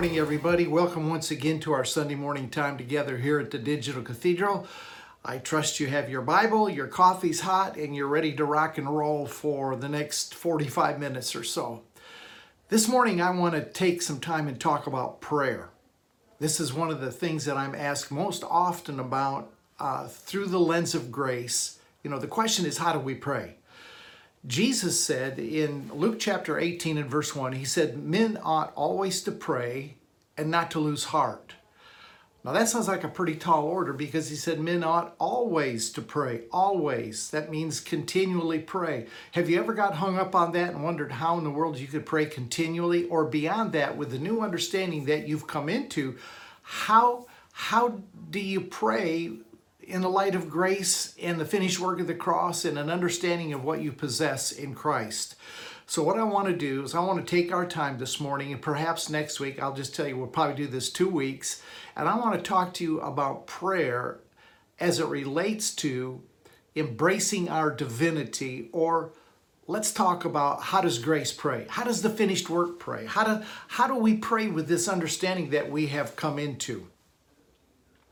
Morning, everybody. Welcome once again to our Sunday morning time together here at the Digital Cathedral. I trust you have your Bible, your coffee's hot, and you're ready to rock and roll for the next 45 minutes or so. This morning, I want to take some time and talk about prayer. This is one of the things that I'm asked most often about uh, through the lens of grace. You know, the question is, how do we pray? Jesus said in Luke chapter 18 and verse 1, he said, Men ought always to pray and not to lose heart. Now that sounds like a pretty tall order because he said men ought always to pray, always. That means continually pray. Have you ever got hung up on that and wondered how in the world you could pray continually or beyond that with the new understanding that you've come into, how how do you pray in the light of grace and the finished work of the cross and an understanding of what you possess in Christ. So, what I want to do is, I want to take our time this morning, and perhaps next week, I'll just tell you, we'll probably do this two weeks, and I want to talk to you about prayer as it relates to embracing our divinity, or let's talk about how does grace pray? How does the finished work pray? How do, how do we pray with this understanding that we have come into?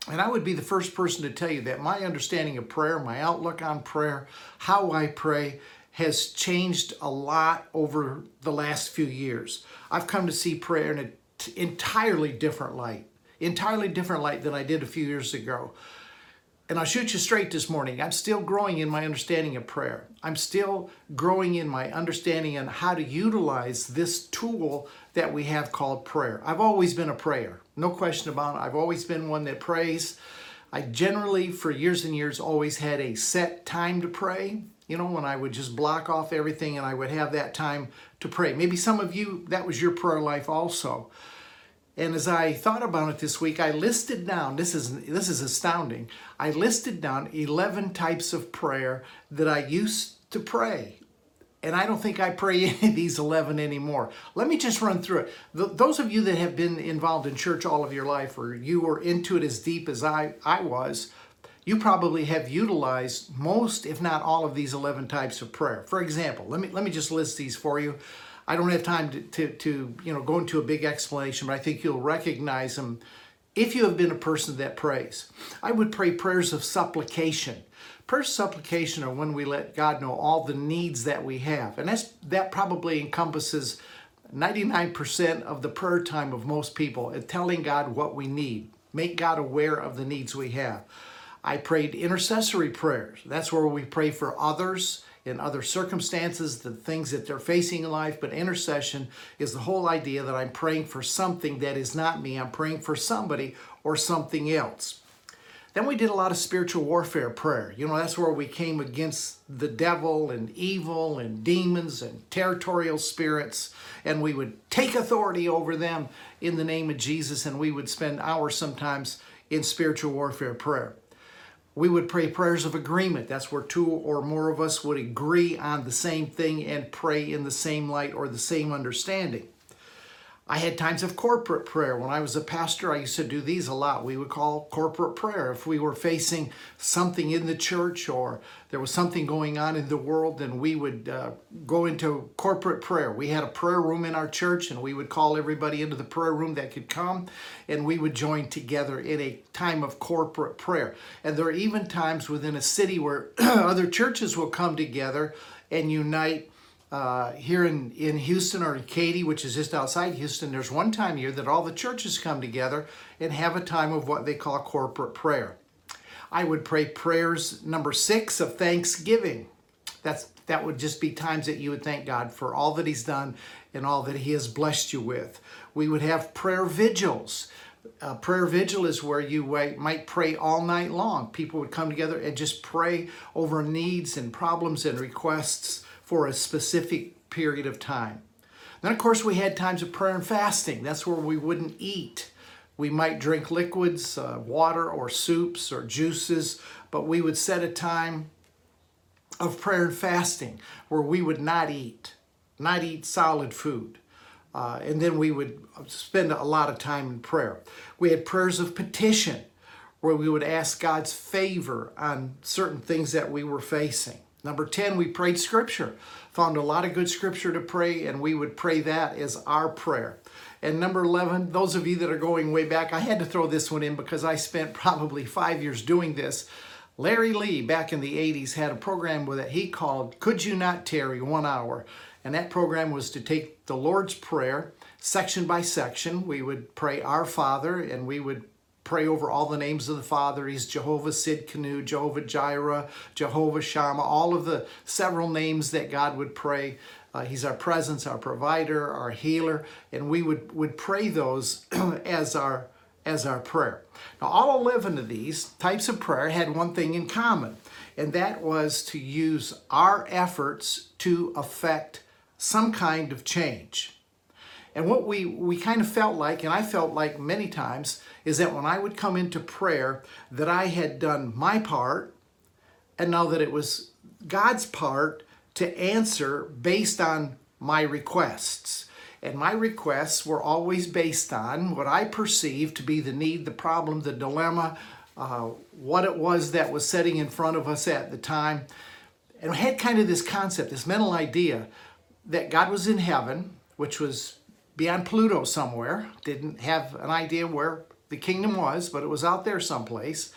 And I would be the first person to tell you that my understanding of prayer, my outlook on prayer, how I pray, has changed a lot over the last few years. I've come to see prayer in an entirely different light, entirely different light than I did a few years ago. And I'll shoot you straight this morning. I'm still growing in my understanding of prayer. I'm still growing in my understanding on how to utilize this tool that we have called prayer. I've always been a prayer, no question about it. I've always been one that prays. I generally, for years and years, always had a set time to pray. You know, when I would just block off everything and I would have that time to pray. Maybe some of you, that was your prayer life also. And as I thought about it this week, I listed down, this is this is astounding. I listed down 11 types of prayer that I used to pray. And I don't think I pray any of these 11 anymore. Let me just run through it. those of you that have been involved in church all of your life, or you were into it as deep as I, I was, you probably have utilized most, if not all, of these 11 types of prayer. For example, let me, let me just list these for you. I don't have time to, to, to, you know go into a big explanation, but I think you'll recognize them if you have been a person that prays. I would pray prayers of supplication. Prayers of supplication are when we let God know all the needs that we have, and that's that probably encompasses 99% of the prayer time of most people at telling God what we need. Make God aware of the needs we have. I prayed intercessory prayers. That's where we pray for others in other circumstances, the things that they're facing in life. But intercession is the whole idea that I'm praying for something that is not me. I'm praying for somebody or something else. Then we did a lot of spiritual warfare prayer. You know, that's where we came against the devil and evil and demons and territorial spirits, and we would take authority over them in the name of Jesus, and we would spend hours sometimes in spiritual warfare prayer. We would pray prayers of agreement. That's where two or more of us would agree on the same thing and pray in the same light or the same understanding. I had times of corporate prayer. When I was a pastor, I used to do these a lot. We would call corporate prayer. If we were facing something in the church or there was something going on in the world, then we would uh, go into corporate prayer. We had a prayer room in our church, and we would call everybody into the prayer room that could come, and we would join together in a time of corporate prayer. And there are even times within a city where other churches will come together and unite uh, here in, in Houston or Katy, which is just outside Houston, there's one time a year that all the churches come together and have a time of what they call corporate prayer. I would pray prayers number six of thanksgiving. That's that would just be times that you would thank God for all that He's done and all that He has blessed you with. We would have prayer vigils. A prayer vigil is where you might pray all night long. People would come together and just pray over needs and problems and requests for a specific period of time. Then, of course, we had times of prayer and fasting. That's where we wouldn't eat. We might drink liquids, uh, water, or soups or juices, but we would set a time of prayer and fasting where we would not eat, not eat solid food. Uh, and then we would spend a lot of time in prayer. We had prayers of petition where we would ask God's favor on certain things that we were facing. Number 10, we prayed scripture. Found a lot of good scripture to pray, and we would pray that as our prayer. And number 11, those of you that are going way back, I had to throw this one in because I spent probably five years doing this. Larry Lee, back in the 80s, had a program that he called Could You Not Tarry One Hour. And that program was to take the Lord's Prayer section by section. We would pray Our Father and we would pray over all the names of the Father. He's Jehovah Sid Tsidkenu, Jehovah Jireh, Jehovah Shammah, all of the several names that God would pray. Uh, he's our presence, our provider, our healer, and we would, would pray those as our as our prayer. Now, all 11 of these types of prayer had one thing in common, and that was to use our efforts to affect some kind of change. And what we, we kind of felt like, and I felt like many times, is that when I would come into prayer, that I had done my part, and now that it was God's part to answer based on my requests. And my requests were always based on what I perceived to be the need, the problem, the dilemma, uh, what it was that was setting in front of us at the time. And I had kind of this concept, this mental idea that God was in heaven, which was beyond Pluto somewhere. Didn't have an idea where the kingdom was, but it was out there someplace.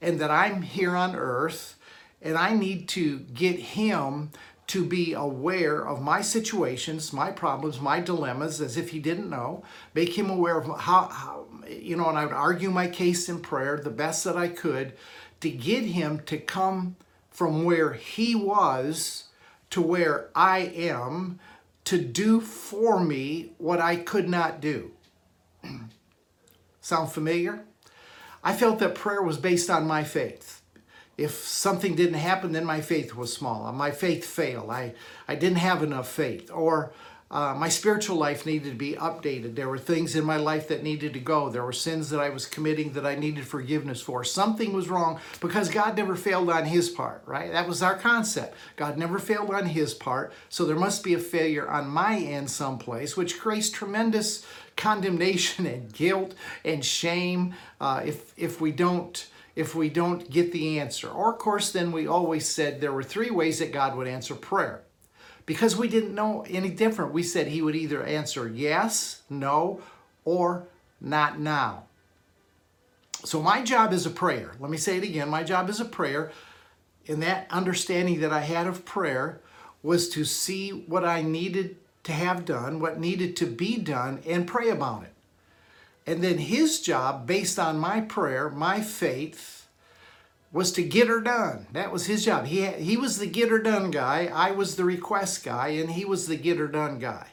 And that I'm here on earth and I need to get him to be aware of my situations, my problems, my dilemmas, as if he didn't know. Make him aware of how, how, you know, and I would argue my case in prayer the best that I could to get him to come from where he was to where I am to do for me what I could not do. Sound familiar? I felt that prayer was based on my faith. If something didn't happen, then my faith was small. My faith failed. I, I didn't have enough faith. Or uh, my spiritual life needed to be updated. There were things in my life that needed to go. There were sins that I was committing that I needed forgiveness for. Something was wrong because God never failed on his part, right? That was our concept. God never failed on his part. So there must be a failure on my end someplace, which creates tremendous condemnation and guilt and shame uh, if, if we don't if we don't get the answer. Or, of course, then we always said there were three ways that God would answer prayer because we didn't know any different. We said he would either answer yes, no, or not now. So my job is a prayer. Let me say it again. My job is a prayer. And that understanding that I had of prayer was to see what I needed to have done, what needed to be done, and pray about it. And then his job, based on my prayer, my faith, was to get her done. That was his job. He, he was the get her done guy. I was the request guy, and he was the get her done guy.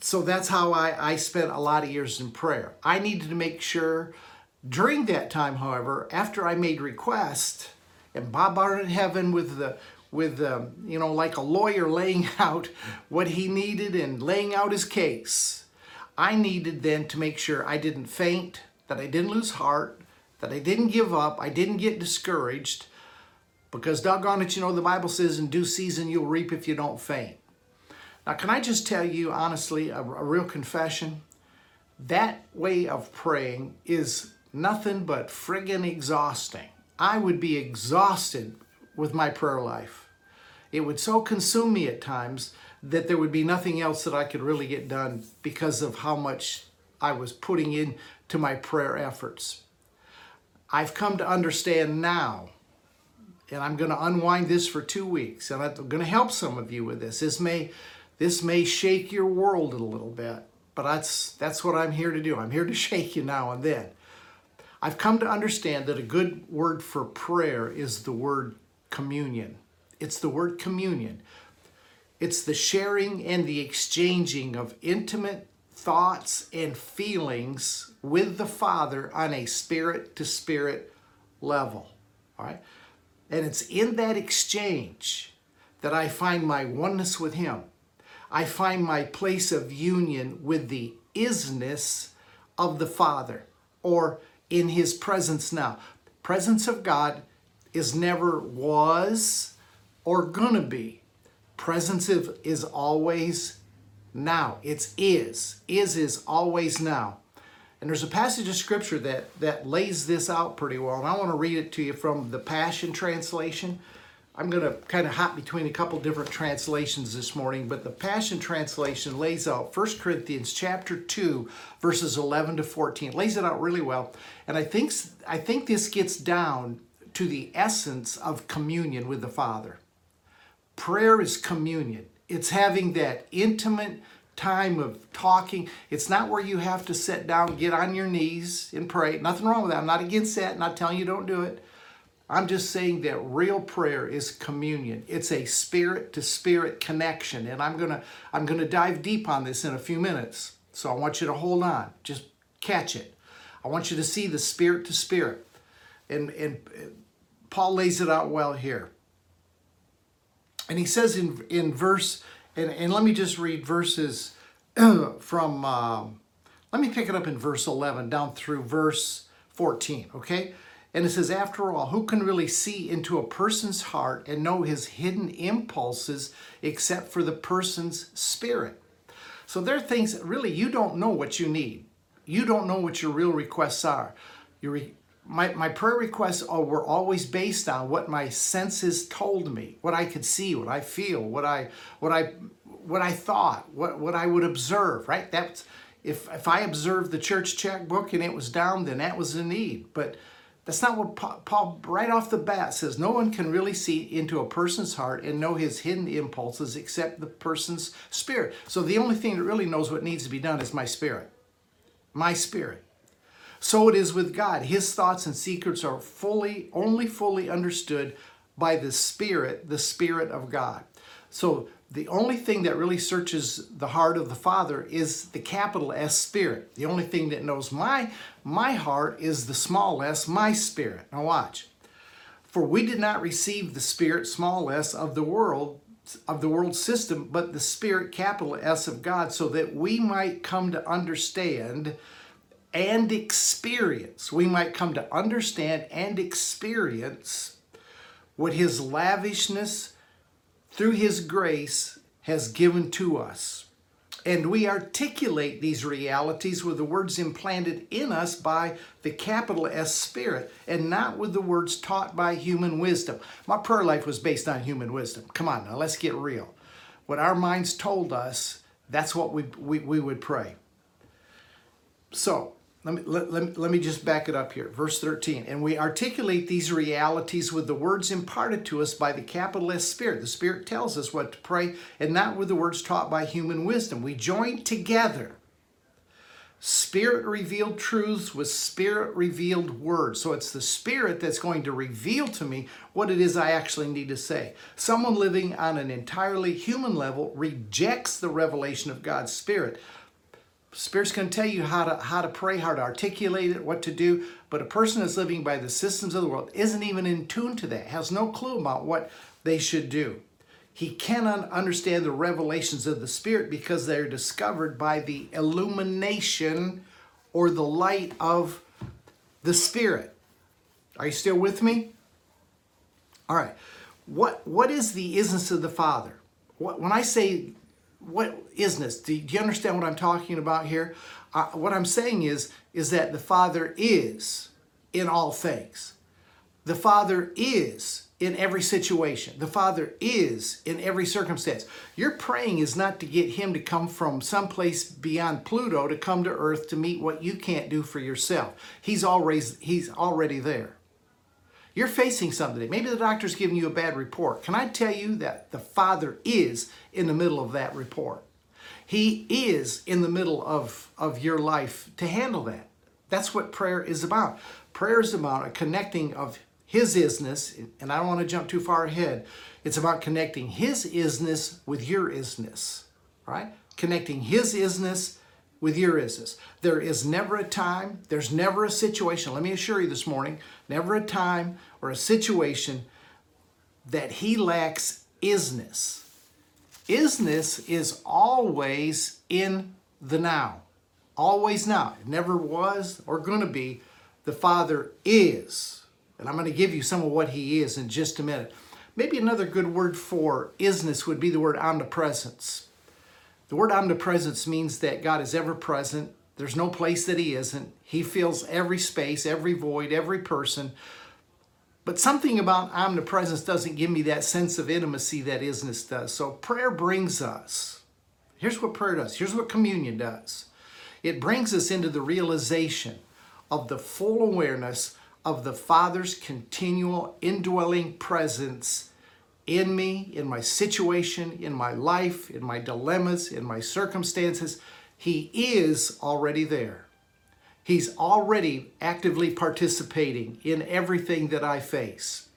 So that's how I, I spent a lot of years in prayer. I needed to make sure during that time, however, after I made request, and Bob are in heaven with the with um, you know like a lawyer laying out what he needed and laying out his case. I needed then to make sure I didn't faint, that I didn't lose heart, that I didn't give up, I didn't get discouraged, because doggone it, you know, the Bible says in due season you'll reap if you don't faint. Now, can I just tell you honestly, a, a real confession? That way of praying is nothing but friggin' exhausting. I would be exhausted with my prayer life. It would so consume me at times that there would be nothing else that I could really get done because of how much I was putting into my prayer efforts. I've come to understand now, and I'm going to unwind this for two weeks, and I'm going to help some of you with this. This may, this may shake your world a little bit, but that's, that's what I'm here to do. I'm here to shake you now and then. I've come to understand that a good word for prayer is the word communion. It's the word communion. It's the sharing and the exchanging of intimate thoughts and feelings with the Father on a spirit to spirit level. All right? And it's in that exchange that I find my oneness with Him. I find my place of union with the isness of the Father or in His presence now. Presence of God is never was or gonna be. Presence of, is always now. It's is. Is is always now. And there's a passage of scripture that, that lays this out pretty well. And I want to read it to you from the Passion Translation. I'm going to kind of hop between a couple different translations this morning, but the Passion Translation lays out 1 Corinthians chapter 2, verses 11 to 14. It lays it out really well. And I think, I think this gets down to the essence of communion with the Father. Prayer is communion. It's having that intimate time of talking. It's not where you have to sit down, get on your knees and pray. Nothing wrong with that. I'm not against that. Not telling you don't do it. I'm just saying that real prayer is communion. It's a spirit to spirit connection. And I'm going to I'm going to dive deep on this in a few minutes. So I want you to hold on. Just catch it. I want you to see the spirit to spirit. And and Paul lays it out well here. And he says in in verse and, and let me just read verses from um, let me pick it up in verse 11 down through verse 14, okay? And it says, After all, who can really see into a person's heart and know his hidden impulses except for the person's spirit? So there are things that really you don't know what you need. You don't know what your real requests are. Your my, my prayer requests were always based on what my senses told me, what I could see, what I feel, what I what I what I thought, what, what I would observe, right? That's if if I observed the church checkbook and it was down, then that was a need. But that's not what Paul, right off the bat says. No one can really see into a person's heart and know his hidden impulses except the person's spirit. So the only thing that really knows what needs to be done is my spirit. My spirit. So it is with God. His thoughts and secrets are fully, only fully understood by the Spirit, the Spirit of God. So the only thing that really searches the heart of the Father is the capital S Spirit. The only thing that knows my my heart is the small s, my spirit. Now watch. For we did not receive the spirit, small s, of the world, of the world system, but the spirit, capital S, of God, so that we might come to understand and experience. We might come to understand and experience what his lavishness through his grace has given to us. And we articulate these realities with the words implanted in us by the capital S Spirit and not with the words taught by human wisdom. My prayer life was based on human wisdom. Come on now, let's get real. What our minds told us, that's what we, we, we would pray. So, let me, let, let, let me just back it up here. Verse 13. And we articulate these realities with the words imparted to us by the capital S Spirit. The Spirit tells us what to pray and not with the words taught by human wisdom. We join together Spirit revealed truths with Spirit revealed words. So it's the Spirit that's going to reveal to me what it is I actually need to say. Someone living on an entirely human level rejects the revelation of God's Spirit Spirit's going to tell you how to how to pray, how to articulate it, what to do. But a person that's living by the systems of the world isn't even in tune to that, has no clue about what they should do. He cannot understand the revelations of the Spirit because they're discovered by the illumination or the light of the Spirit. Are you still with me? All right. What what is the isness of the Father? What, when I say what isness? Do, do you understand what I'm talking about here? Uh, what I'm saying is, is that the Father is in all things. The Father is in every situation. The Father is in every circumstance. Your praying is not to get Him to come from someplace beyond Pluto to come to Earth to meet what you can't do for yourself. He's always He's already there. You're facing something. Maybe the doctor's giving you a bad report. Can I tell you that the Father is in the middle of that report? He is in the middle of, of your life to handle that. That's what prayer is about. Prayer is about a connecting of His isness, and I don't want to jump too far ahead. It's about connecting His isness with your isness, right? Connecting His isness with your isness. There is never a time, there's never a situation, let me assure you this morning, never a time or a situation that he lacks isness. Isness is always in the now. Always now. It never was or going to be. The Father is. And I'm going to give you some of what he is in just a minute. Maybe another good word for isness would be the word omnipresence. The word omnipresence means that God is ever present. There's no place that He isn't. He fills every space, every void, every person. But something about omnipresence doesn't give me that sense of intimacy that isness does. So prayer brings us. Here's what prayer does. Here's what communion does. It brings us into the realization of the full awareness of the Father's continual indwelling presence in me, in my situation, in my life, in my dilemmas, in my circumstances. He is already there. He's already actively participating in everything that I face.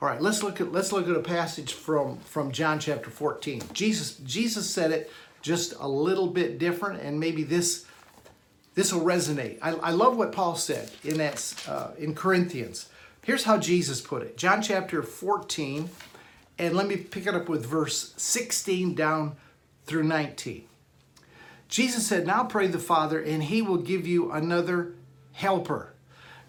All right, let's look at let's look at a passage from from John chapter 14. Jesus Jesus said it just a little bit different, and maybe this this will resonate. I, I love what Paul said in that uh, in Corinthians. Here's how Jesus put it: John chapter 14, and let me pick it up with verse 16 down through 19. Jesus said, Now pray the Father, and he will give you another helper.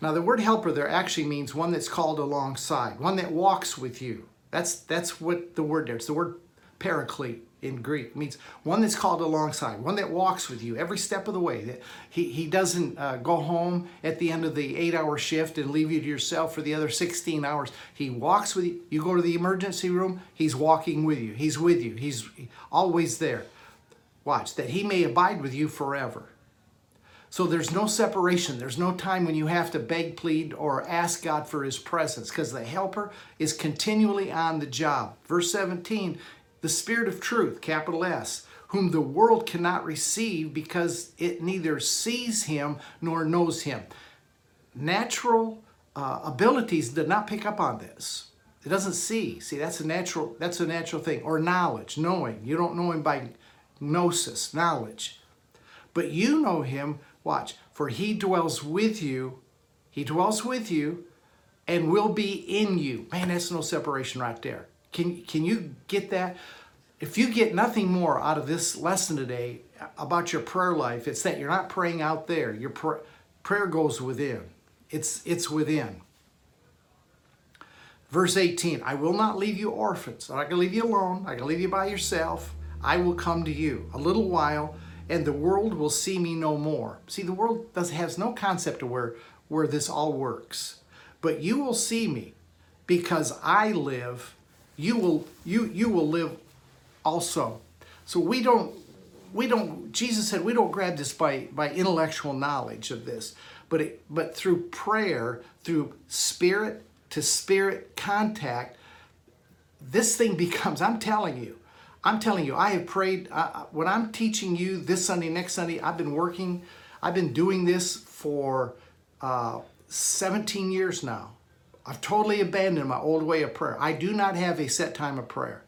Now, the word helper there actually means one that's called alongside, one that walks with you. That's, that's what the word there. It's the word paraclete in Greek. Means one that's called alongside, one that walks with you every step of the way. That he, he doesn't uh, go home at the end of the eight hour shift and leave you to yourself for the other 16 hours. He walks with you. You go to the emergency room, he's walking with you. He's with you. He's always there. Watch, that he may abide with you forever. So there's no separation. There's no time when you have to beg, plead, or ask God for his presence because the helper is continually on the job. Verse 17, the Spirit of truth, capital S, whom the world cannot receive because it neither sees him nor knows him. Natural uh, abilities did not pick up on this. It doesn't see. See, that's a natural. That's a natural thing. Or knowledge, knowing. You don't know him by gnosis, knowledge. But you know him, watch, for he dwells with you, he dwells with you and will be in you. Man, that's no separation right there. Can, can you get that? If you get nothing more out of this lesson today about your prayer life, it's that you're not praying out there. Your pr- prayer goes within. It's, it's within. Verse 18, I will not leave you orphans. I'm not going to leave you alone. I'm going to leave you by yourself. I will come to you a little while, and the world will see me no more. See, the world does, has no concept of where, where this all works. But you will see me because I live. You will you you will live also. So we don't we don't Jesus said we don't grab this by by intellectual knowledge of this, but it, but through prayer, through spirit to spirit contact, this thing becomes I'm telling you, I'm telling you, I have prayed. When I'm teaching you this Sunday, next Sunday, I've been working, I've been doing this for uh, 17 years now. I've totally abandoned my old way of prayer. I do not have a set time of prayer.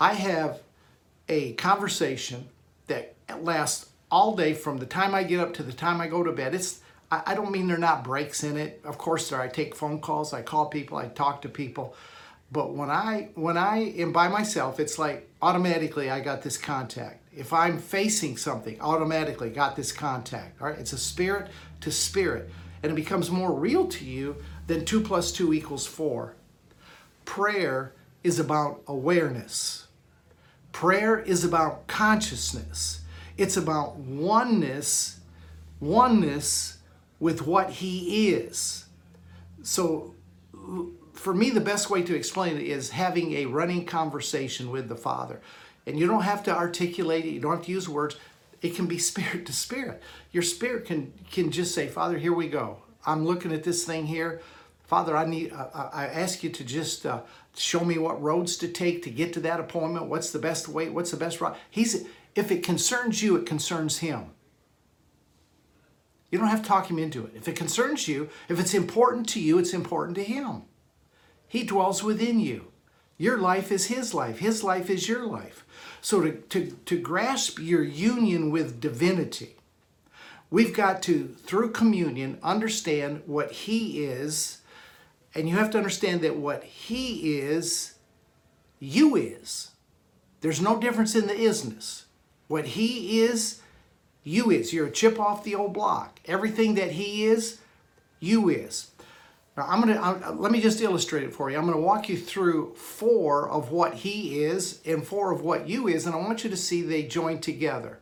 I have a conversation that lasts all day from the time I get up to the time I go to bed. It's I, don't mean there are not breaks in it. Of course there. I take phone calls, I call people, I talk to people. But when I when I am by myself, it's like automatically I got this contact. If I'm facing something, automatically got this contact. All right, it's a spirit to spirit, and it becomes more real to you than two plus two equals four. Prayer is about awareness. Prayer is about consciousness. It's about oneness, oneness with what He is. So for me, the best way to explain it is having a running conversation with the Father. And you don't have to articulate it, you don't have to use words. It can be spirit to spirit. Your spirit can, can just say, Father, here we go. I'm looking at this thing here. Father, I need. Uh, I ask you to just uh, show me what roads to take to get to that appointment. What's the best way? What's the best route? He's. If it concerns you, it concerns him. You don't have to talk him into it. If it concerns you, if it's important to you, it's important to him. He dwells within you. Your life is His life. His life is your life. So to, to, to grasp your union with divinity, we've got to, through communion, understand what He is. And you have to understand that what He is, you is. There's no difference in the isness. What He is, you is. You're a chip off the old block. Everything that He is, you is. Now I'm going to, uh, let me just illustrate it for you. I'm to walk you through four of what he is and four of what you is, and I want you to see they join together.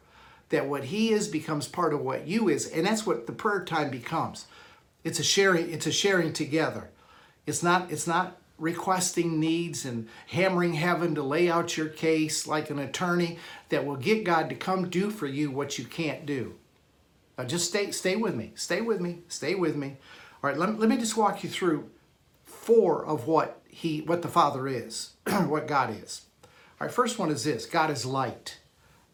That what he is becomes part of what you is, and that's what the prayer time becomes. It's a sharing, it's a sharing together. It's not, it's not requesting needs and hammering heaven to lay out your case like an attorney that will get God to come do for you what you can't do. Now just stay, stay with me. Stay with me. Stay with me. All right, let, let me just walk you through four of what he what the Father is, what God is. All right, first one is this God is light.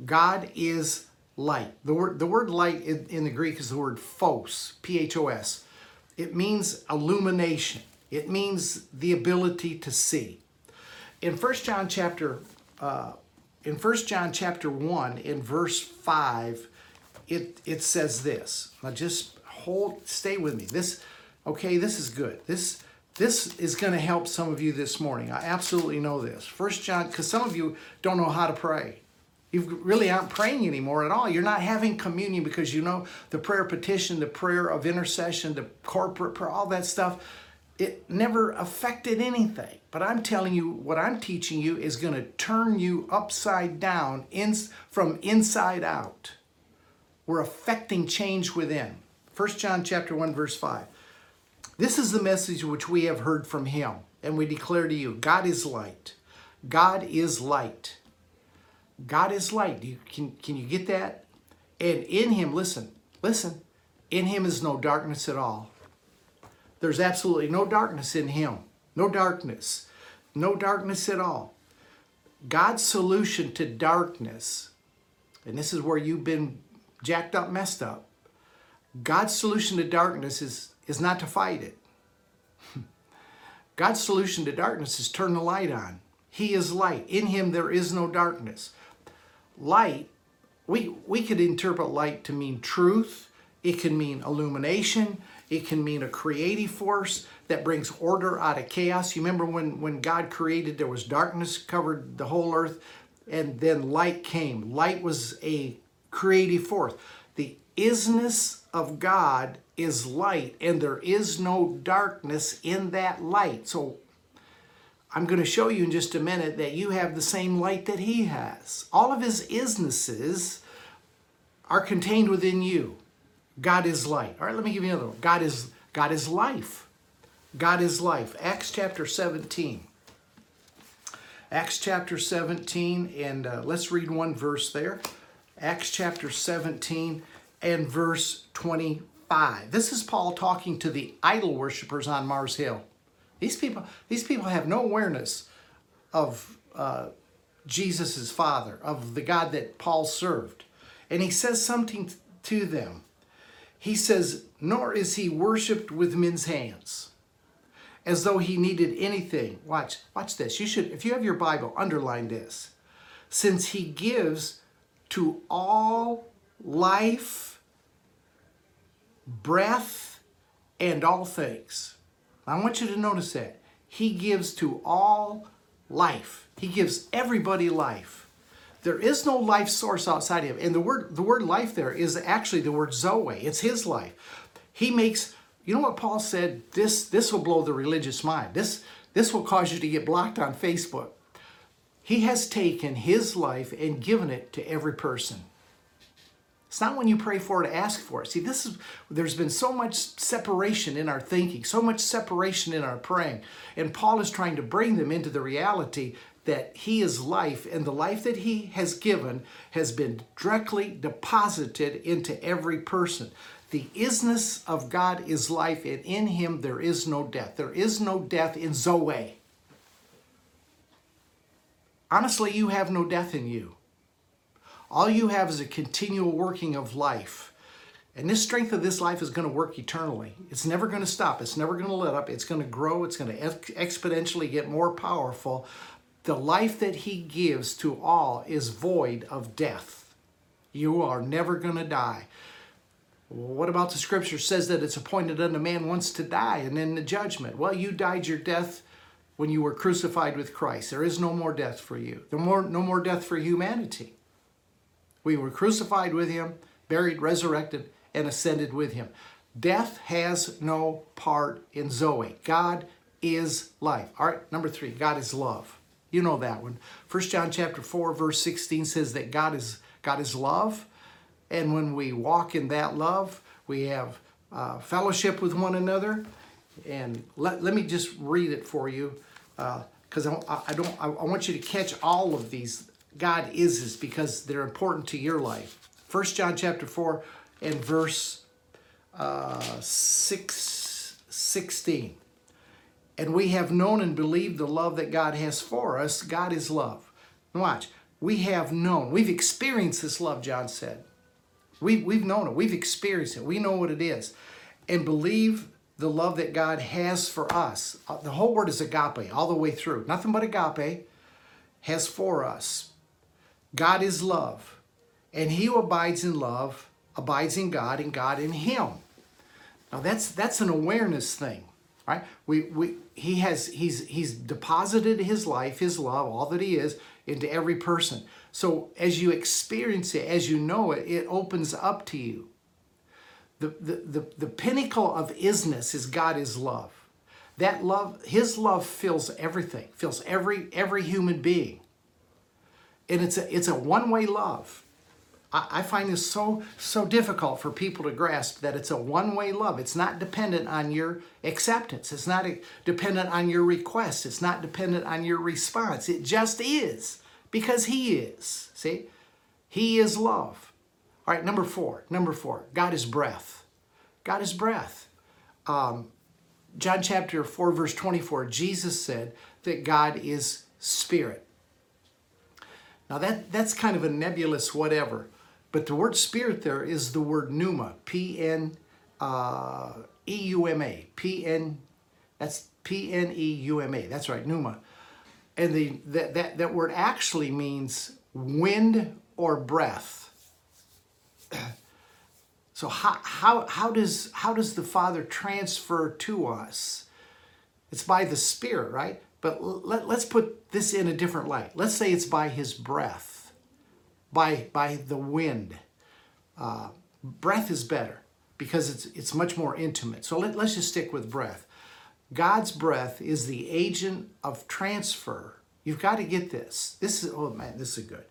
God is light. The word, the word light in, in the Greek is the word phos, P H O S. It means illumination, it means the ability to see. In 1 John chapter uh, in 1 John chapter 1, in verse 5, it, it says this. Now just hold, stay with me. This, okay, this is good. This this is going to help some of you this morning. I absolutely know this. First John, because some of you don't know how to pray. You really aren't praying anymore at all. You're not having communion because you know the prayer petition, the prayer of intercession, the corporate prayer, all that stuff. It never affected anything. But I'm telling you, what I'm teaching you is going to turn you upside down in, from inside out. We're affecting change within. 1 John chapter 1, verse 5. This is the message which we have heard from him, and we declare to you God is light. God is light. God is light. You, can, can you get that? And in him, listen, listen, in him is no darkness at all. There's absolutely no darkness in him. No darkness. No darkness at all. God's solution to darkness, and this is where you've been jacked up, messed up. God's solution to darkness is is not to fight it. God's solution to darkness is turn the light on. He is light. In him there is no darkness. Light, we, we could interpret light to mean truth. It can mean illumination. It can mean a creative force that brings order out of chaos. You remember when, when God created, there was darkness covered the whole earth, and then light came. Light was a creative force. The isness of God is light, and there is no darkness in that light. So I'm going to show you in just a minute that you have the same light that He has. All of His isnesses are contained within you. God is light. All right, let me give you another one. God is God is life. God is life. Acts chapter 17. Acts chapter 17, and uh, let's read one verse there. Acts chapter 17 and verse 25. This is Paul talking to the idol worshippers on Mars Hill. These people, these people have no awareness of uh, Jesus' Father, of the God that Paul served. And he says something to them. He says, Nor is he worshiped with men's hands, as though he needed anything. Watch, watch this. You should, if you have your Bible, underline this. Since he gives to all life breath, and all things. I want you to notice that. He gives to all life. He gives everybody life. There is no life source outside of him. And the word the word life there is actually the word Zoe. It's his life. He makes you know what Paul said? This this will blow the religious mind. This this will cause you to get blocked on Facebook. He has taken his life and given it to every person. It's not when you pray for it ask for it. See, this is there's been so much separation in our thinking, so much separation in our praying. And Paul is trying to bring them into the reality that he is life and the life that he has given has been directly deposited into every person. The isness of God is life, and in him there is no death. There is no death in Zoe. Honestly, you have no death in you. All you have is a continual working of life. And this strength of this life is going to work eternally. It's never going to stop. It's never going to let up. It's going to grow. It's going to exponentially get more powerful. The life that He gives to all is void of death. You are never going to die. What about the scripture says that it's appointed unto man once to die and then the judgment? Well, you died your death when you were crucified with Christ. There is no more death for you. More, no more death for humanity. We were crucified with him, buried, resurrected, and ascended with him. Death has no part in Zoe. God is life. All right, number three, God is love. You know that one. First John chapter 4, verse 16 says that God is God is love. And when we walk in that love, we have uh, fellowship with one another. and let, let me just read it for you because I, I don't I, I want you to catch all of these God is because they're important to your life. First John chapter 4 and verse uh, 6, 16. And we have known and believed the love that God has for us. God is love. Watch. We have known. We've experienced this love, John said. We, we've known it. We've experienced it. We know what it is. And believe the love that God has for us. Uh, the whole word is agape, all the way through. Nothing but agape has for us. God is love. And he who abides in love abides in God and God in him. Now that's that's an awareness thing, right? We we he has he's he's deposited his life, his love, all that he is into every person. So as you experience it, as you know it, it opens up to you. The, the, the, the pinnacle of isness is God is love. That love, his love fills everything, fills every every human being. And it's a it's a one-way love. I, find this so so difficult for people to grasp that it's a one-way love. It's not dependent on your acceptance. It's not dependent on your request. It's not dependent on your response. It just is because He is. See, He is love. All right, number four. Number four. God is breath. God is breath. Um, John chapter 4, verse 24, Jesus said that God is spirit. Now that, that's kind of a nebulous whatever. But the word spirit there is the word pneuma, P N uh, E U M A, P N. That's P N E U M A. That's right, pneuma. And the that, that that word actually means wind or breath. So how, how, how, does, how does the Father transfer to us? It's by the Spirit, right? But let, let's put this in a different light. Let's say it's by His breath by, by the wind. Uh, breath is better because it's, it's much more intimate. So let, let's just stick with breath. God's breath is the agent of transfer. You've got to get this. This is, oh man, this is good.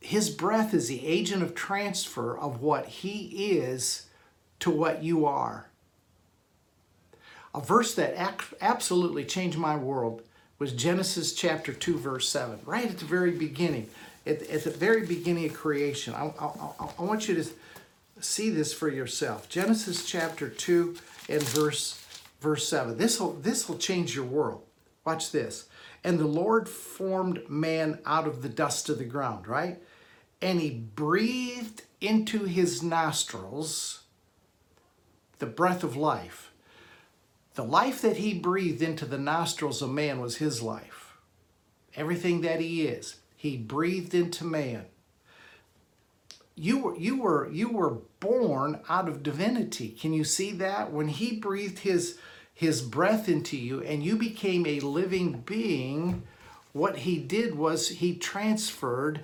His breath is the agent of transfer of what He is to what you are. A verse that absolutely changed my world was Genesis chapter 2, verse 7, right at the very beginning at, at the very beginning of creation. I, I, I want you to see this for yourself. Genesis chapter 2 and verse, verse 7. This will this will change your world. Watch this. And the Lord formed man out of the dust of the ground, right? And he breathed into his nostrils the breath of life. The life that he breathed into the nostrils of man was his life. Everything that he is he breathed into man. You were, you were, you were born out of divinity. Can you see that? When he breathed his, his breath into you and you became a living being, what he did was he transferred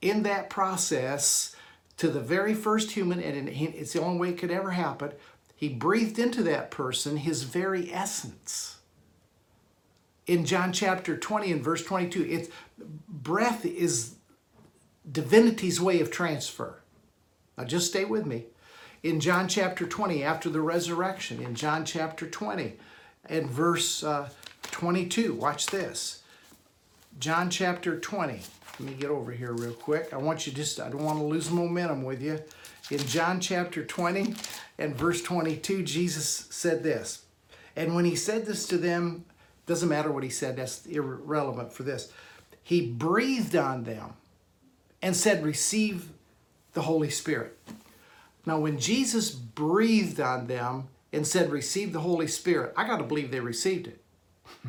in that process to the very first human, and it's the only way it could ever happen. He breathed into that person his very essence in John chapter 20 and verse 22. It's breath is divinity's way of transfer. Now just stay with me. In John chapter 20, after the resurrection, in John chapter 20 and verse uh, 22, watch this. John chapter 20. Let me get over here real quick. I want you just, I don't want to lose momentum with you. In John chapter 20 and verse 22, Jesus said this. And when he said this to them, doesn't matter what he said, that's irrelevant for this. He breathed on them and said, Receive the Holy Spirit. Now, when Jesus breathed on them and said, Receive the Holy Spirit, I got to believe they received it.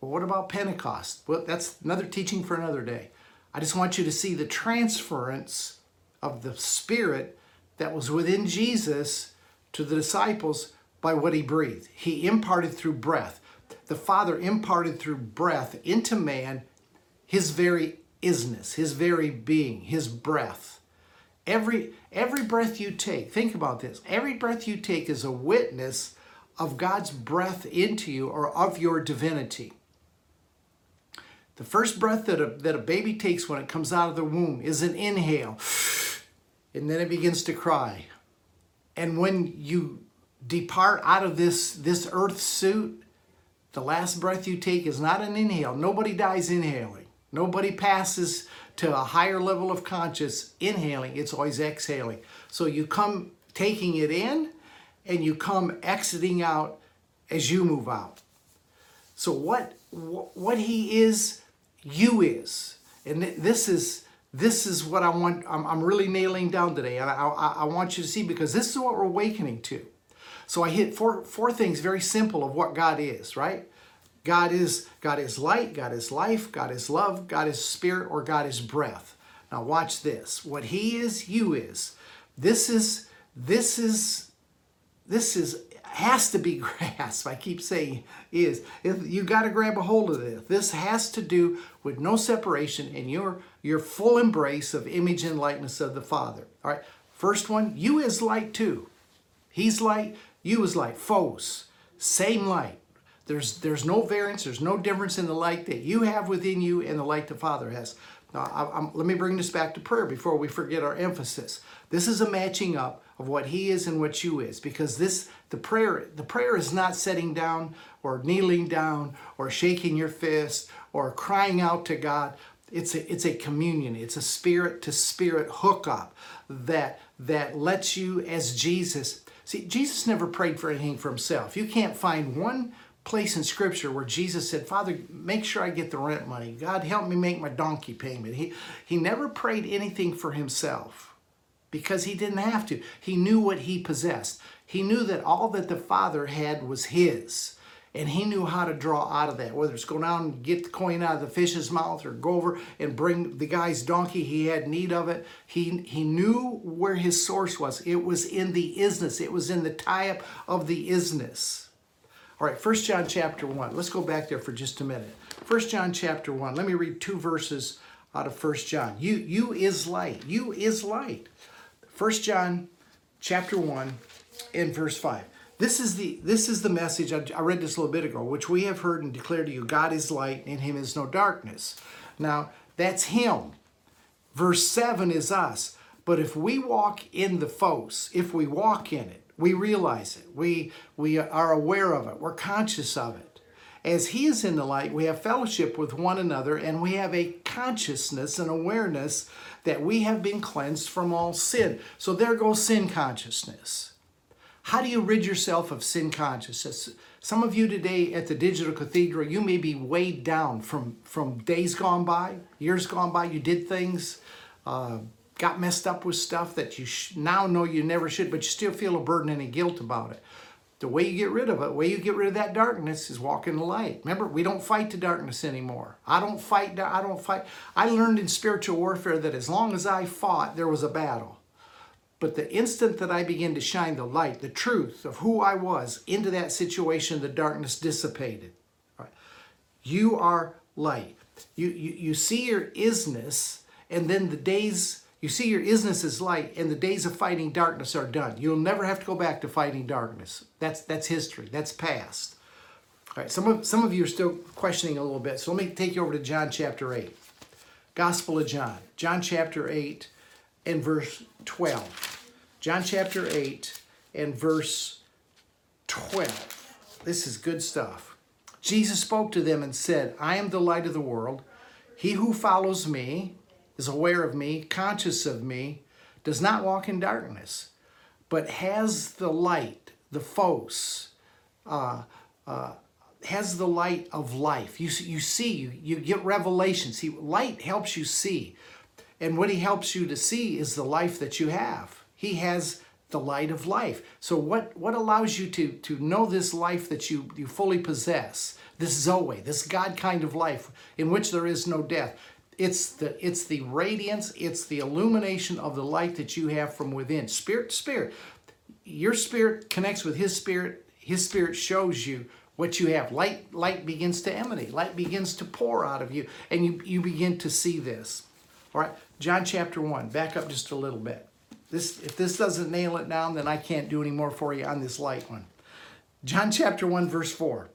well, what about Pentecost? Well, that's another teaching for another day. I just want you to see the transference of the Spirit that was within Jesus to the disciples by what he breathed. He imparted through breath the Father imparted through breath into man his very isness, his very being, his breath. Every, every breath you take, think about this, every breath you take is a witness of God's breath into you or of your divinity. The first breath that a, that a baby takes when it comes out of the womb is an inhale, and then it begins to cry. And when you depart out of this this earth suit, the last breath you take is not an inhale. Nobody dies inhaling. Nobody passes to a higher level of conscious inhaling. It's always exhaling. So you come taking it in and you come exiting out as you move out. So what what he is, you is, and this is this is what I want. I'm, I'm really nailing down today, and I, I, I want you to see because this is what we're awakening to. So I hit four four things very simple of what God is, right? God is God is light, God is life, God is love, God is spirit, or God is breath. Now watch this. What He is, you is. This is this is this is has to be grasped. I keep saying is. You got to grab a hold of this. This has to do with no separation and your your full embrace of image and likeness of the Father. All right. First one, you is light too. He's light, you is light. Phos, same light. There's there's no variance, there's no difference in the light that you have within you and the light the Father has. Now, I, let me bring this back to prayer before we forget our emphasis. This is a matching up of what He is and what you is, because this the prayer the prayer is not setting down or kneeling down or shaking your fist or crying out to God. It's a, it's a communion. It's a spirit to spirit hookup that that lets you as Jesus. See, Jesus never prayed for anything for himself. You can't find one place in scripture where Jesus said, Father, make sure I get the rent money. God, help me make my donkey payment. He, he never prayed anything for himself because he didn't have to. He knew what he possessed. He knew that all that the Father had was his. And he knew how to draw out of that, whether it's go down and get the coin out of the fish's mouth or go over and bring the guy's donkey. He had need of it. He, he knew where his source was. It was in the isness, it was in the tie up of the isness. All right, First John chapter 1. Let's go back there for just a minute. First John chapter 1. Let me read two verses out of First John. You you is light. You is light. First John chapter 1 in verse 5. This is the this is the message I, I read this a little bit ago, which we have heard and declared to you. God is light, in him is no darkness. Now, that's him. Verse 7 is us. But if we walk in the phos, if we walk in it, we realize it. We, we are aware of it. We're conscious of it. As He is in the light, we have fellowship with one another and we have a consciousness and awareness that we have been cleansed from all sin. So there goes sin consciousness. How do you rid yourself of sin consciousness? Some of you today at the Digital Cathedral, you may be weighed down from, from days gone by, years gone by. You did things. Uh, got messed up with stuff that you now know you never should, but you still feel a burden and a guilt about it. The way you get rid of it, the way you get rid of that darkness is walk in the light. Remember, we don't fight the darkness anymore. I don't fight, I don't fight. I learned in spiritual warfare that as long as I fought, there was a battle. But the instant that I began to shine the light, the truth of who I was into that situation, the darkness dissipated. Right. You are light. You, you, you see your isness, and then the days you see, your isness is light, and the days of fighting darkness are done. You'll never have to go back to fighting darkness. That's that's history. That's past. All right. Some of some of you are still questioning a little bit. So let me take you over to John chapter eight. Gospel of John, John chapter eight, and verse twelve. John chapter eight and verse twelve. This is good stuff. Jesus spoke to them and said, "I am the light of the world. He who follows me." is aware of me, conscious of me, does not walk in darkness, but has the light, the phos, uh, uh, has the light of life. You, you see, you, you get revelations. He, light helps you see. And what he helps you to see is the life that you have. He has the light of life. So what, what allows you to, to know this life that you, you fully possess? This Zoe, this God kind of life in which there is no death. It's the it's the radiance, it's the illumination of the light that you have from within, spirit to spirit. Your spirit connects with his spirit. His spirit shows you what you have. Light light begins to emanate. Light begins to pour out of you and you you begin to see this. All right. John chapter 1. Back up just a little bit. This if this doesn't nail it down, then I can't do any more for you on this light one. John chapter 1 verse 4.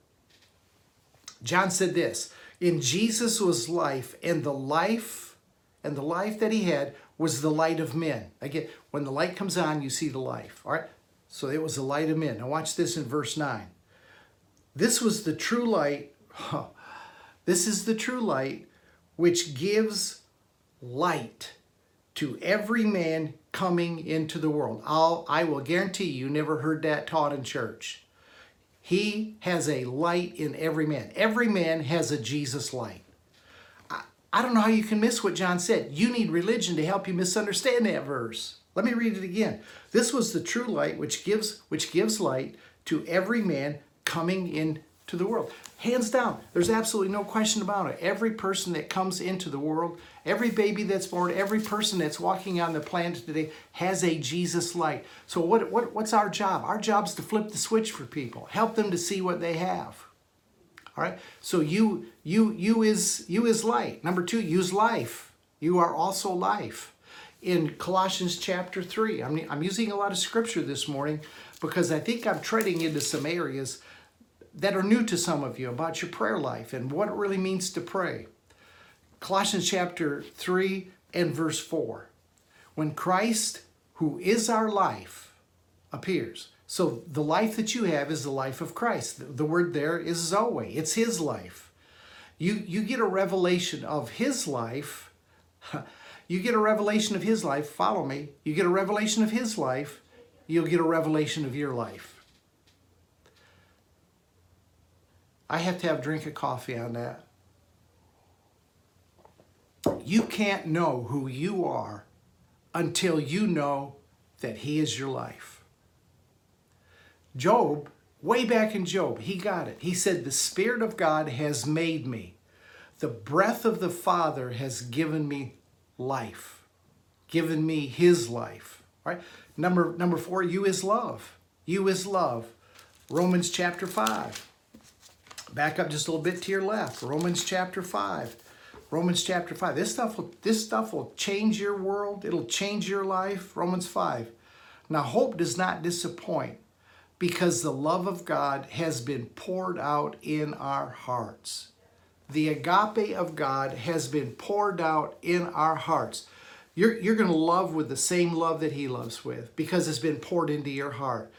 John said this, in Jesus was life, and the life, and the life that he had was the light of men. Again, when the light comes on, you see the life. All right? So it was the light of men. Now watch this in verse 9. This was the true light. This is the true light which gives light to every man coming into the world. I'll, I will guarantee you never heard that taught in church. He has a light in every man. Every man has a Jesus light. I, I don't know how you can miss what John said. You need religion to help you misunderstand that verse. Let me read it again. This was the true light which gives which gives light to every man coming into the world. Hands down, there's absolutely no question about it. Every person that comes into the world, every baby that's born, every person that's walking on the planet today has a Jesus light. So what, what what's our job? Our job is to flip the switch for people, help them to see what they have. All right. So you you you is you is light. Number two, use life. You are also life in Colossians chapter 3. I'm, I'm using a lot of scripture this morning because I think I'm treading into some areas that are new to some of you about your prayer life and what it really means to pray. Colossians chapter 3 and verse 4. When Christ, who is our life, appears. So the life that you have is the life of Christ. The word there is Zoe, it's his life. You, you get a revelation of his life You get a revelation of his life, follow me. You get a revelation of his life, you'll get a revelation of your life. I have to have a drink of coffee on that. You can't know who you are until you know that he is your life. Job, way back in Job, he got it. He said, The Spirit of God has made me. The breath of the Father has given me life, given me his life. Right? Number number four, you is love. You is love. Romans chapter 5. Back up just a little bit to your left. Romans chapter 5. Romans chapter 5. This stuff will this stuff will change your world. It'll change your life. Romans 5. Now hope does not disappoint because the love of God has been poured out in our hearts the agape of God has been poured out in our hearts. You're, you're going to love with the same love that He loves with because it's been poured into your heart.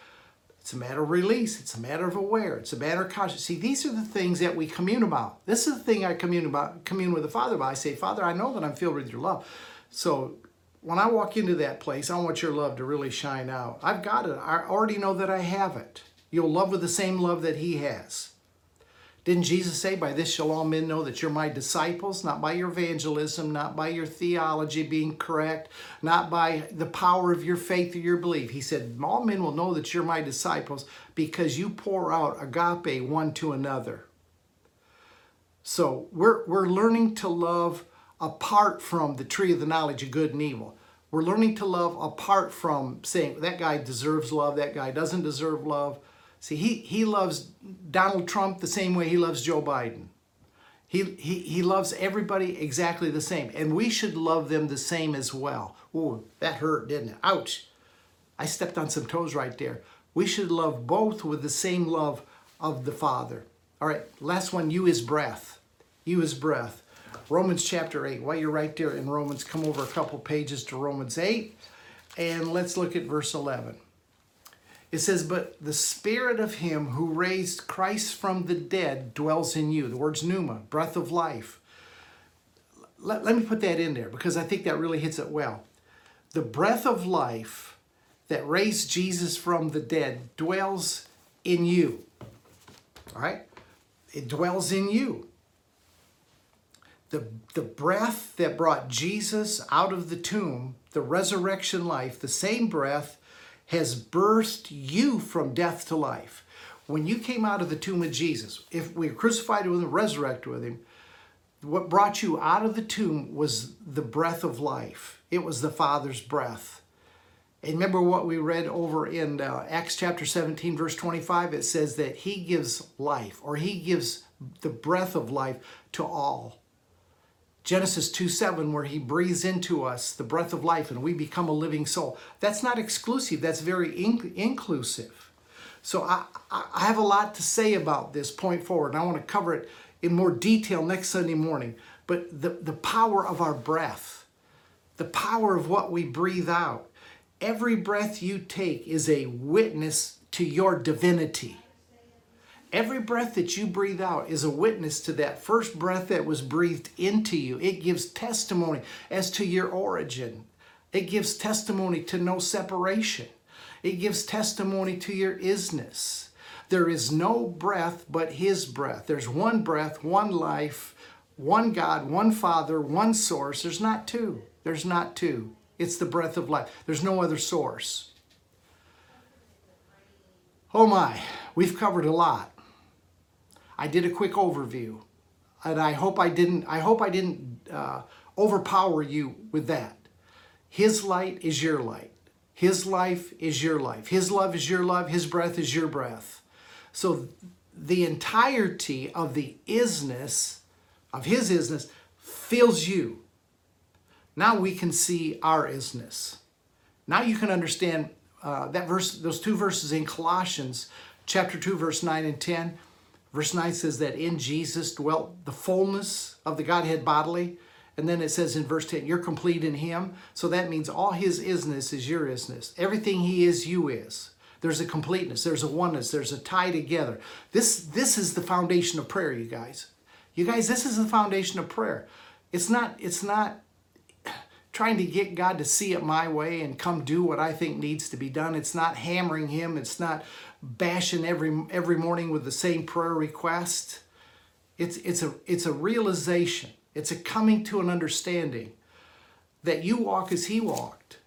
It's a matter of release. It's a matter of aware. It's a matter of conscience. See, these are the things that we commune about. This is the thing I commune about, commune with the Father about. I say, Father, I know that I'm filled with your love. So when I walk into that place, I want your love to really shine out. I've got it. I already know that I have it. You'll love with the same love that He has. Didn't Jesus say, By this shall all men know that you're my disciples? Not by your evangelism, not by your theology being correct, not by the power of your faith or your belief. He said, All men will know that you're my disciples because you pour out agape one to another. So we're, we're learning to love apart from the tree of the knowledge of good and evil. We're learning to love apart from saying that guy deserves love, that guy doesn't deserve love. See, he, he loves Donald Trump the same way he loves Joe Biden. He, he, he loves everybody exactly the same, and we should love them the same as well. Ooh, that hurt, didn't it? Ouch. I stepped on some toes right there. We should love both with the same love of the Father. All right, last one, you is breath. You is breath. Romans chapter 8. While you're right there in Romans, come over a couple pages to Romans 8, and let's look at verse 11. It says, But the spirit of him who raised Christ from the dead dwells in you. The word's pneuma, breath of life. Let, let me put that in there because I think that really hits it well. The breath of life that raised Jesus from the dead dwells in you. All right? It dwells in you. The, the breath that brought Jesus out of the tomb, the resurrection life, the same breath has burst you from death to life. When you came out of the tomb of Jesus, if we were crucified with him, resurrected with him, what brought you out of the tomb was the breath of life. It was the Father's breath. And remember what we read over in uh, Acts chapter 17, verse 25? It says that He gives life, or He gives the breath of life to all. Genesis 2 7, where he breathes into us the breath of life and we become a living soul. That's not exclusive, that's very in- inclusive. So I, I have a lot to say about this point forward, and I want to cover it in more detail next Sunday morning. But the, the power of our breath, the power of what we breathe out, every breath you take is a witness to your divinity. Every breath that you breathe out is a witness to that first breath that was breathed into you. It gives testimony as to your origin. It gives testimony to no separation. It gives testimony to your isness. There is no breath but His breath. There's one breath, one life, one God, one Father, one source. There's not two. There's not two. It's the breath of life. There's no other source. Oh my, we've covered a lot. I did a quick overview, and I hope I didn't. I hope I didn't uh, overpower you with that. His light is your light. His life is your life. His love is your love. His breath is your breath. So the entirety of the isness of His isness fills you. Now we can see our isness. Now you can understand uh, that verse, those two verses in Colossians chapter 2, verse 9 and 10. Verse 9 says that in Jesus dwelt the fullness of the Godhead bodily. And then it says in verse 10, you're complete in him. So that means all his isness is your isness. Everything he is, you is. There's a completeness, there's a oneness, there's a tie together. This, this is the foundation of prayer, you guys. You guys, this is the foundation of prayer. It's not, it's not trying to get God to see it my way and come do what I think needs to be done. It's not hammering him. It's not bashing every every morning with the same prayer request. It's it's a it's a realization. It's a coming to an understanding that you walk as he walked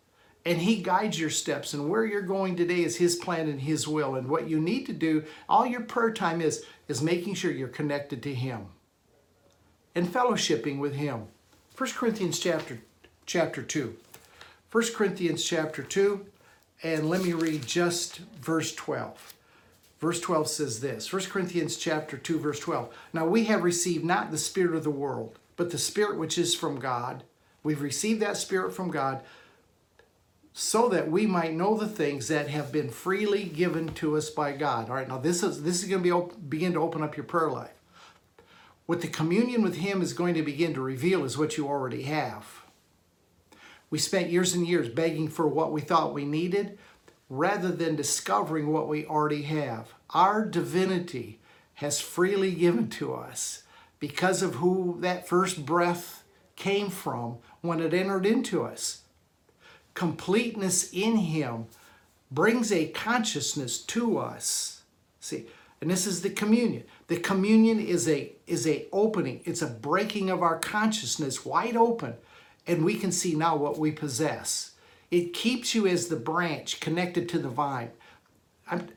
and he guides your steps and where you're going today is his plan and his will and what you need to do all your prayer time is is making sure you're connected to him and fellowshipping with him 1 corinthians chapter chapter 2. 1 Corinthians chapter 2, and let me read just verse 12. Verse 12 says this 1 Corinthians chapter 2, verse 12. Now we have received not the Spirit of the world, but the Spirit which is from God. We've received that Spirit from God so that we might know the things that have been freely given to us by God. All right, now this is this is going to be begin to open up your prayer life. What the communion with Him is going to begin to reveal is what you already have. We spent years and years begging for what we thought we needed rather than discovering what we already have. Our divinity has freely given to us because of who that first breath came from when it entered into us. Completeness in Him brings a consciousness to us. See, and this is the communion. The communion is a is a opening. It's a breaking of our consciousness wide open and we can see now what we possess. It keeps you as the branch connected to the vine. I'm,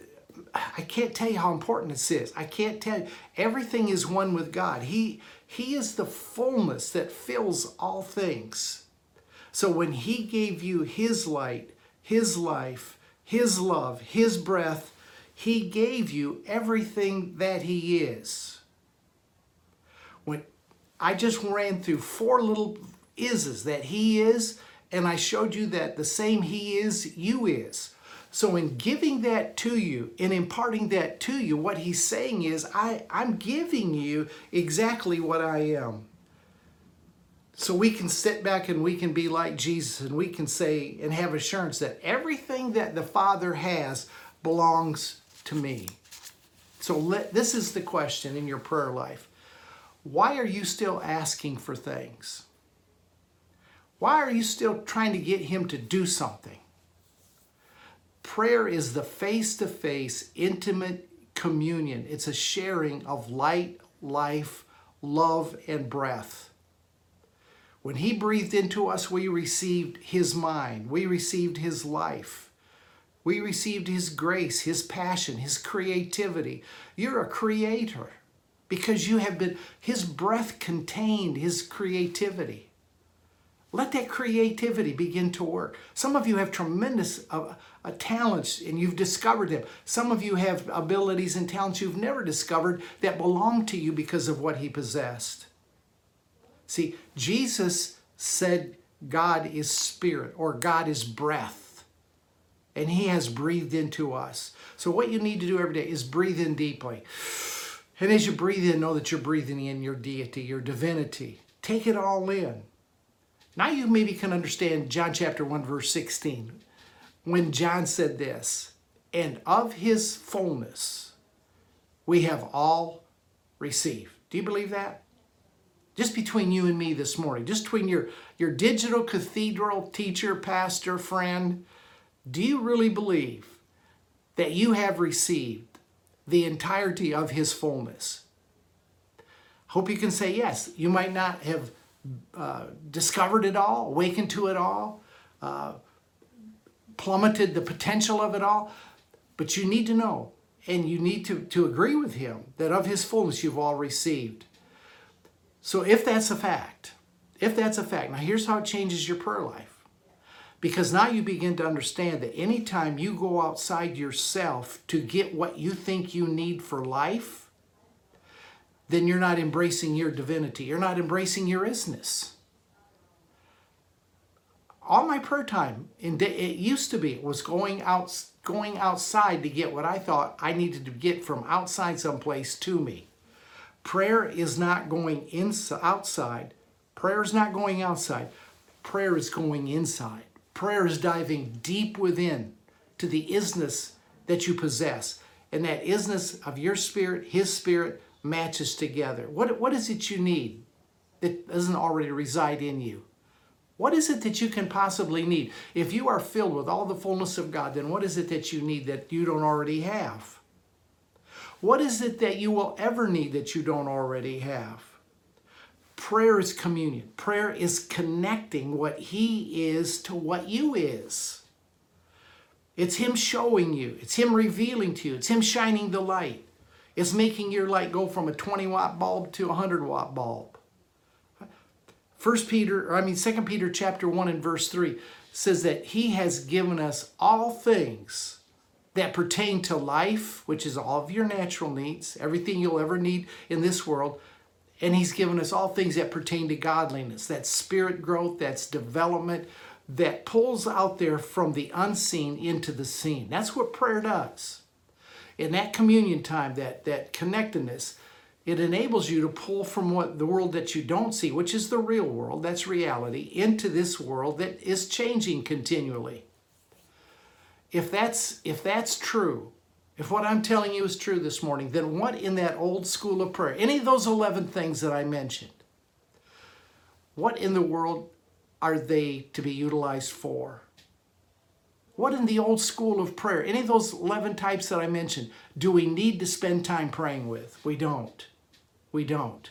I can't tell you how important this is. I can't tell you. Everything is one with God. He, he is the fullness that fills all things. So when He gave you His light, His life, His love, His breath, He gave you everything that He is. When I just ran through four little is is that he is and I showed you that the same he is you is. So in giving that to you, in imparting that to you, what he's saying is I I'm giving you exactly what I am. So we can sit back and we can be like Jesus and we can say and have assurance that everything that the Father has belongs to me. So let, this is the question in your prayer life. Why are you still asking for things? Why are you still trying to get him to do something? Prayer is the face to face, intimate communion. It's a sharing of light, life, love, and breath. When he breathed into us, we received his mind, we received his life. We received his grace, his passion, his creativity. You're a creator because you have been, his breath contained his creativity. Let that creativity begin to work. Some of you have tremendous uh, uh, talents and you've discovered them. Some of you have abilities and talents you've never discovered that belong to you because of what he possessed. See, Jesus said God is spirit or God is breath, and he has breathed into us. So, what you need to do every day is breathe in deeply. And as you breathe in, know that you're breathing in your deity, your divinity. Take it all in. Now you maybe can understand John chapter 1, verse 16. when John said this, and of his fullness we have all received. Do you believe that? Just between you and me this morning, just between your, your digital cathedral teacher, pastor, friend, do you really believe that you have received the entirety of his fullness? Hope you can say yes. You might not have discovered it all, awakened to it all, uh, plummeted the potential of it all, but you need to know and you need to, to agree with him that of his fullness you've all received. So if that's a fact, if that's a fact, now here's how it changes your prayer life. Because now you begin to understand that anytime you go outside yourself to get what you think you need for life, then you're not embracing your divinity. You're not embracing your isness. All my prayer time, in it used to be, was going out, going outside to get what I thought I needed to get from outside someplace to me. Prayer is not going inside, outside. Prayer is not going outside. Prayer is going inside. Prayer is diving deep within to the isness that you possess. And that isness of your spirit, his spirit, matches together. What, what is it you need that doesn't already reside in you? What is it that you can possibly need? If you are filled with all the fullness of God, then what is it that you need that you don't already have? What is it that you will ever need that you don't already have? Prayer is communion. Prayer is connecting what He is to what you is. It's Him showing you, it's Him revealing to you, it's Him shining the light. It's making your light go from a 20 watt bulb to a 100 watt bulb. First Peter, or I mean Second Peter chapter 1 and verse 3 says that he has given us all things that pertain to life, which is all of your natural needs, everything you'll ever need in this world, and he's given us all things that pertain to godliness, that spirit growth, that's development, that pulls out there from the unseen into the seen. That's what prayer does. In that communion time, that, that connectedness, it enables you to pull from what the world that you don't see, which is the real world, that's reality, into this world that is changing continually. If that's if that's true, if what I'm telling you is true this morning, then what in that old school of prayer, any of those 11 things that I mentioned, what in the world are they to be utilized for? What in the old school of prayer, any of those 11 types that I mentioned, do we need to spend time praying with? We don't. We don't.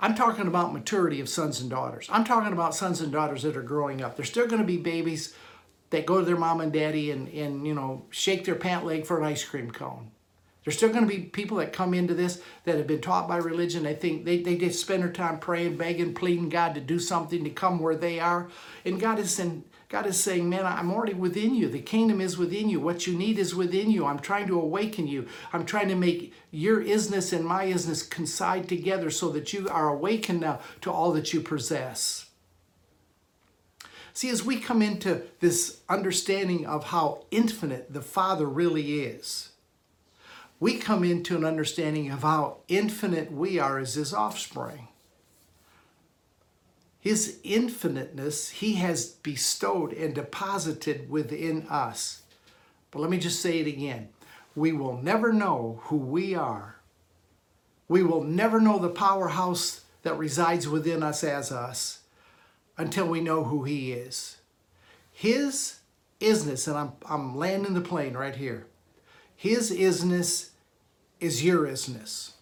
I'm talking about maturity of sons and daughters. I'm talking about sons and daughters that are growing up. They're still going to be babies that go to their mom and daddy and, and you know shake their pant leg for an ice cream cone. There's still going to be people that come into this that have been taught by religion. They think they, they just spend their time praying, begging, pleading God to do something to come where they are. And God is saying, God is saying, man, I'm already within you. The kingdom is within you. What you need is within you. I'm trying to awaken you. I'm trying to make your isness and my isness coincide together so that you are awakened now to all that you possess. See, as we come into this understanding of how infinite the Father really is, we come into an understanding of how infinite we are as His offspring. His infiniteness He has bestowed and deposited within us. But let me just say it again. We will never know who we are. We will never know the powerhouse that resides within us as us until we know who he is. His isness, and I'm, I'm landing the plane right here. His isness is your isness.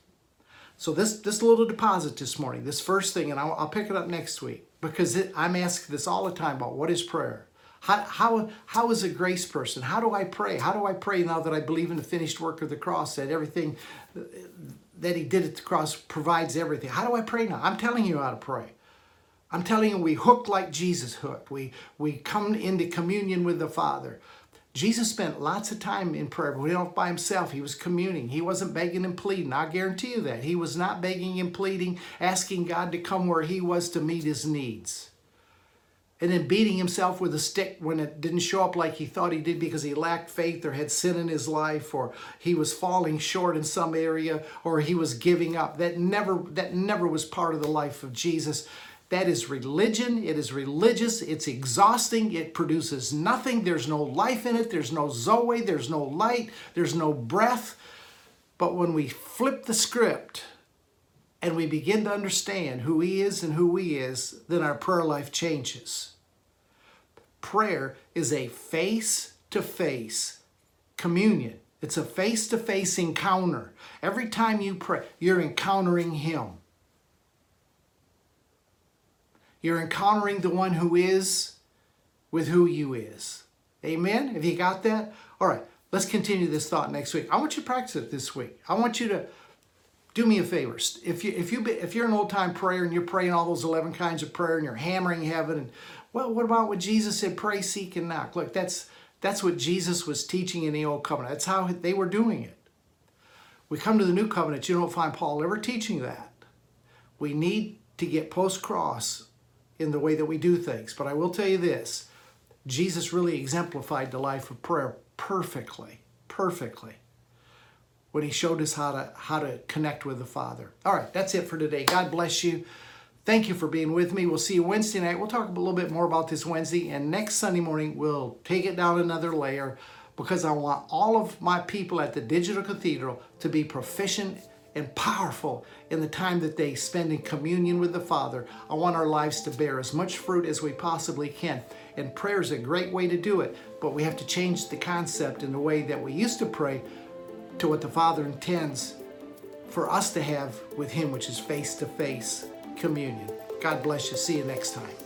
So this this little deposit this morning, this first thing, and I'll, I'll pick it up next week because it, I'm asked this all the time about what is prayer. How, how, how is a grace person? How do I pray? How do I pray now that I believe in the finished work of the cross, that everything that he did at the cross provides everything? How do I pray now? I'm telling you how to pray. I'm telling you, we hook like Jesus hooked. We, we come into communion with the Father. Jesus spent lots of time in prayer, but he not by himself. He was communing. He wasn't begging and pleading. I guarantee you that. He was not begging and pleading, asking God to come where he was to meet his needs. And then beating himself with a stick when it didn't show up like he thought he did because he lacked faith or had sin in his life or he was falling short in some area or he was giving up. That never that never was part of the life of Jesus. That is religion. It is religious. It's exhausting. It produces nothing. There's no life in it. There's no Zoe. There's no light. There's no breath. But when we flip the script and we begin to understand who He is and who we is, then our prayer life changes. Prayer is a face to face communion. It's a face to face encounter. Every time you pray, you're encountering Him. You're encountering the one who is with who you is. Amen? Have you got that? All right, let's continue this thought next week. I want you to practice it this week. I want you to do me a favor. If you if you if you're an old time prayer and you're praying all those eleven kinds of prayer and you're hammering heaven and well, what about what Jesus said? Pray, seek, and knock. Look, that's that's what Jesus was teaching in the old covenant. That's how they were doing it. We come to the new covenant. You don't find Paul ever teaching that. We need to get post cross in the way that we do things. But I will tell you this Jesus really exemplified the life of prayer perfectly, perfectly when he showed us how to how to connect with the Father. All right, that's it for today. God bless you. Thank you for being with me. We'll see you Wednesday night. We'll talk a little bit more about this Wednesday, and next Sunday morning we'll take it down another layer because I want all of my people at the Digital Cathedral to be proficient and powerful in the time that they spend in communion with the Father. I want our lives to bear as much fruit as we possibly can. And prayer is a great way to do it, but we have to change the concept in the way that we used to pray to what the Father intends for us to have with Him, which is face to face communion. God bless you. See you next time.